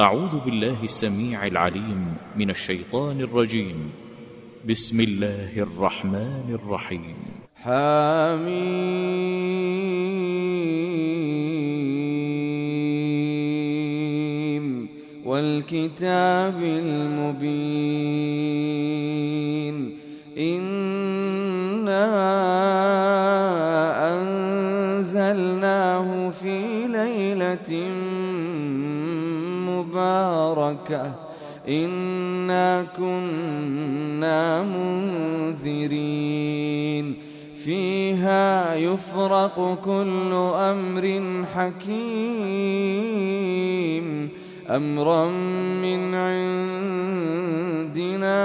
أعوذ بالله السميع العليم من الشيطان الرجيم. بسم الله الرحمن الرحيم. حميم. والكتاب المبين. إنا إنا كنا منذرين. فيها يفرق كل أمر حكيم. أمرا من عندنا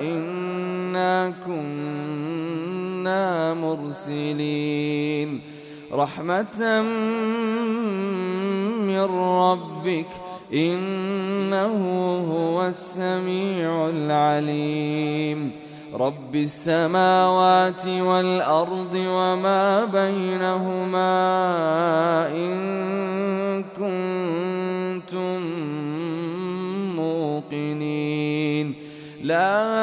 إنا كنا مرسلين. رحمة من ربك إنه هو السميع العليم. رب السماوات والأرض وما بينهما إن كنتم موقنين. لا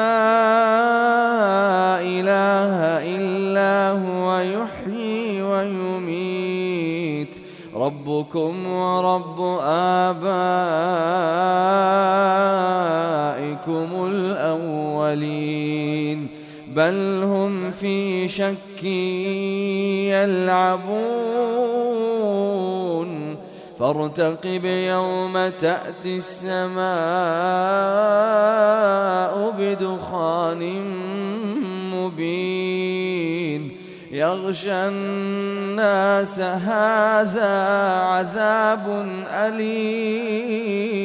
الأولين بل هم في شك يلعبون. فارتقب يوم تأتي السماء بدخان مبين. يغشى الناس هذا عذاب أليم.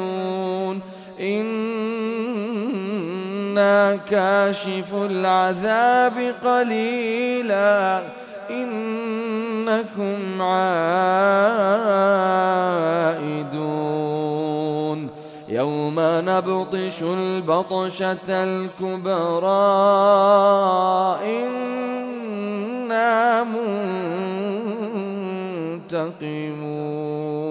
إنا كاشف العذاب قليلا إنكم عائدون يوم نبطش البطشة الكبرى إنا منتقمون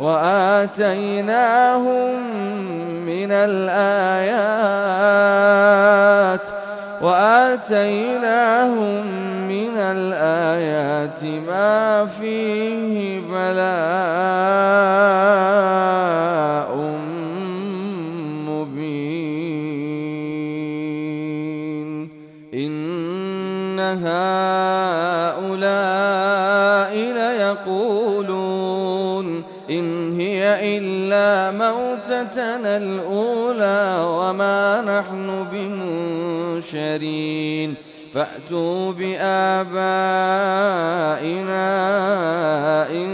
وآتيناهم من الآيات وآتيناهم من الآيات ما فيه بلاء مبين. إن موتتنا الأولى وما نحن بمنشرين. فأتوا بآبائنا إن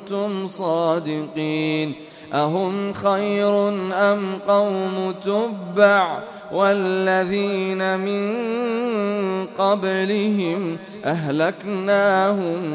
كنتم صادقين. أهم خير أم قوم تبع والذين من قبلهم أهلكناهم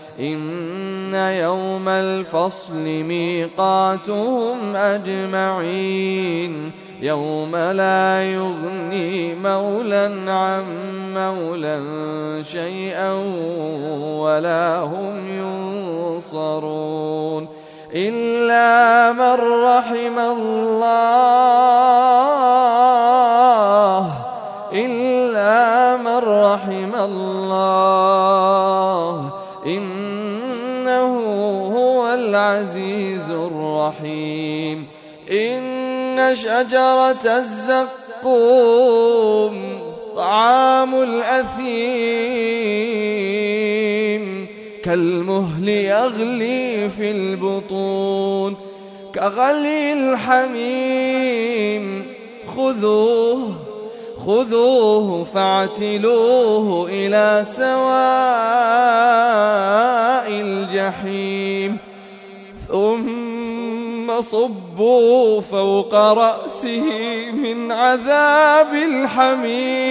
إن يوم الفصل ميقاتهم أجمعين. يوم لا يغني مولا عن مولا شيئا ولا هم ينصرون. إلا من رحم الله الرحيم. إن شجرة الزقوم طعام الأثيم. كالمهل يغلي في البطون. كغلي الحميم. خذوه خذوه فاعتلوه إلى سواء الجحيم. ثم صبوا فوق رأسه من عذاب الحميم.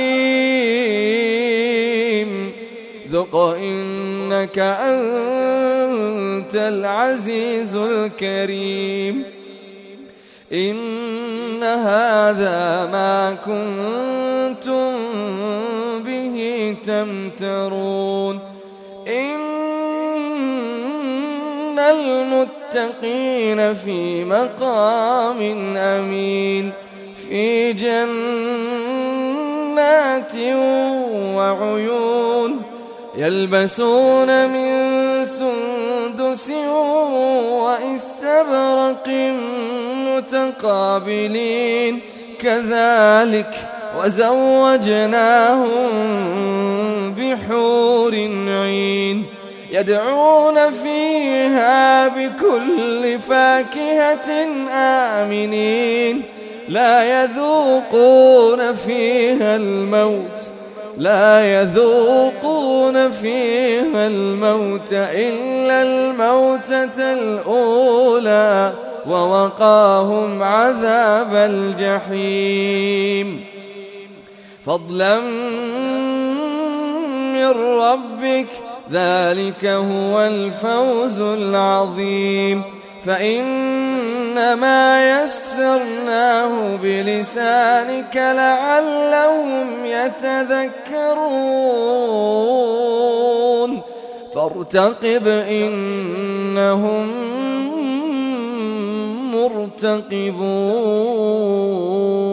ذق إنك أنت العزيز الكريم. إن هذا ما كنتم به تمترون. المتقين في مقام أمين في جنات وعيون يلبسون من سندس وإستبرق متقابلين. كذلك وزوجناهم بحور عين يدعون فيها بكل فاكهة آمنين لا يذوقون فيها الموت لا يذوقون فيها الموت إلا الموتة الأولى ووقاهم عذاب الجحيم. فضلا من ربك ذلك هو الفوز العظيم. فإنما يسرناه بلسانك لعلهم يتذكرون. فارتقب إنهم مرتقبون.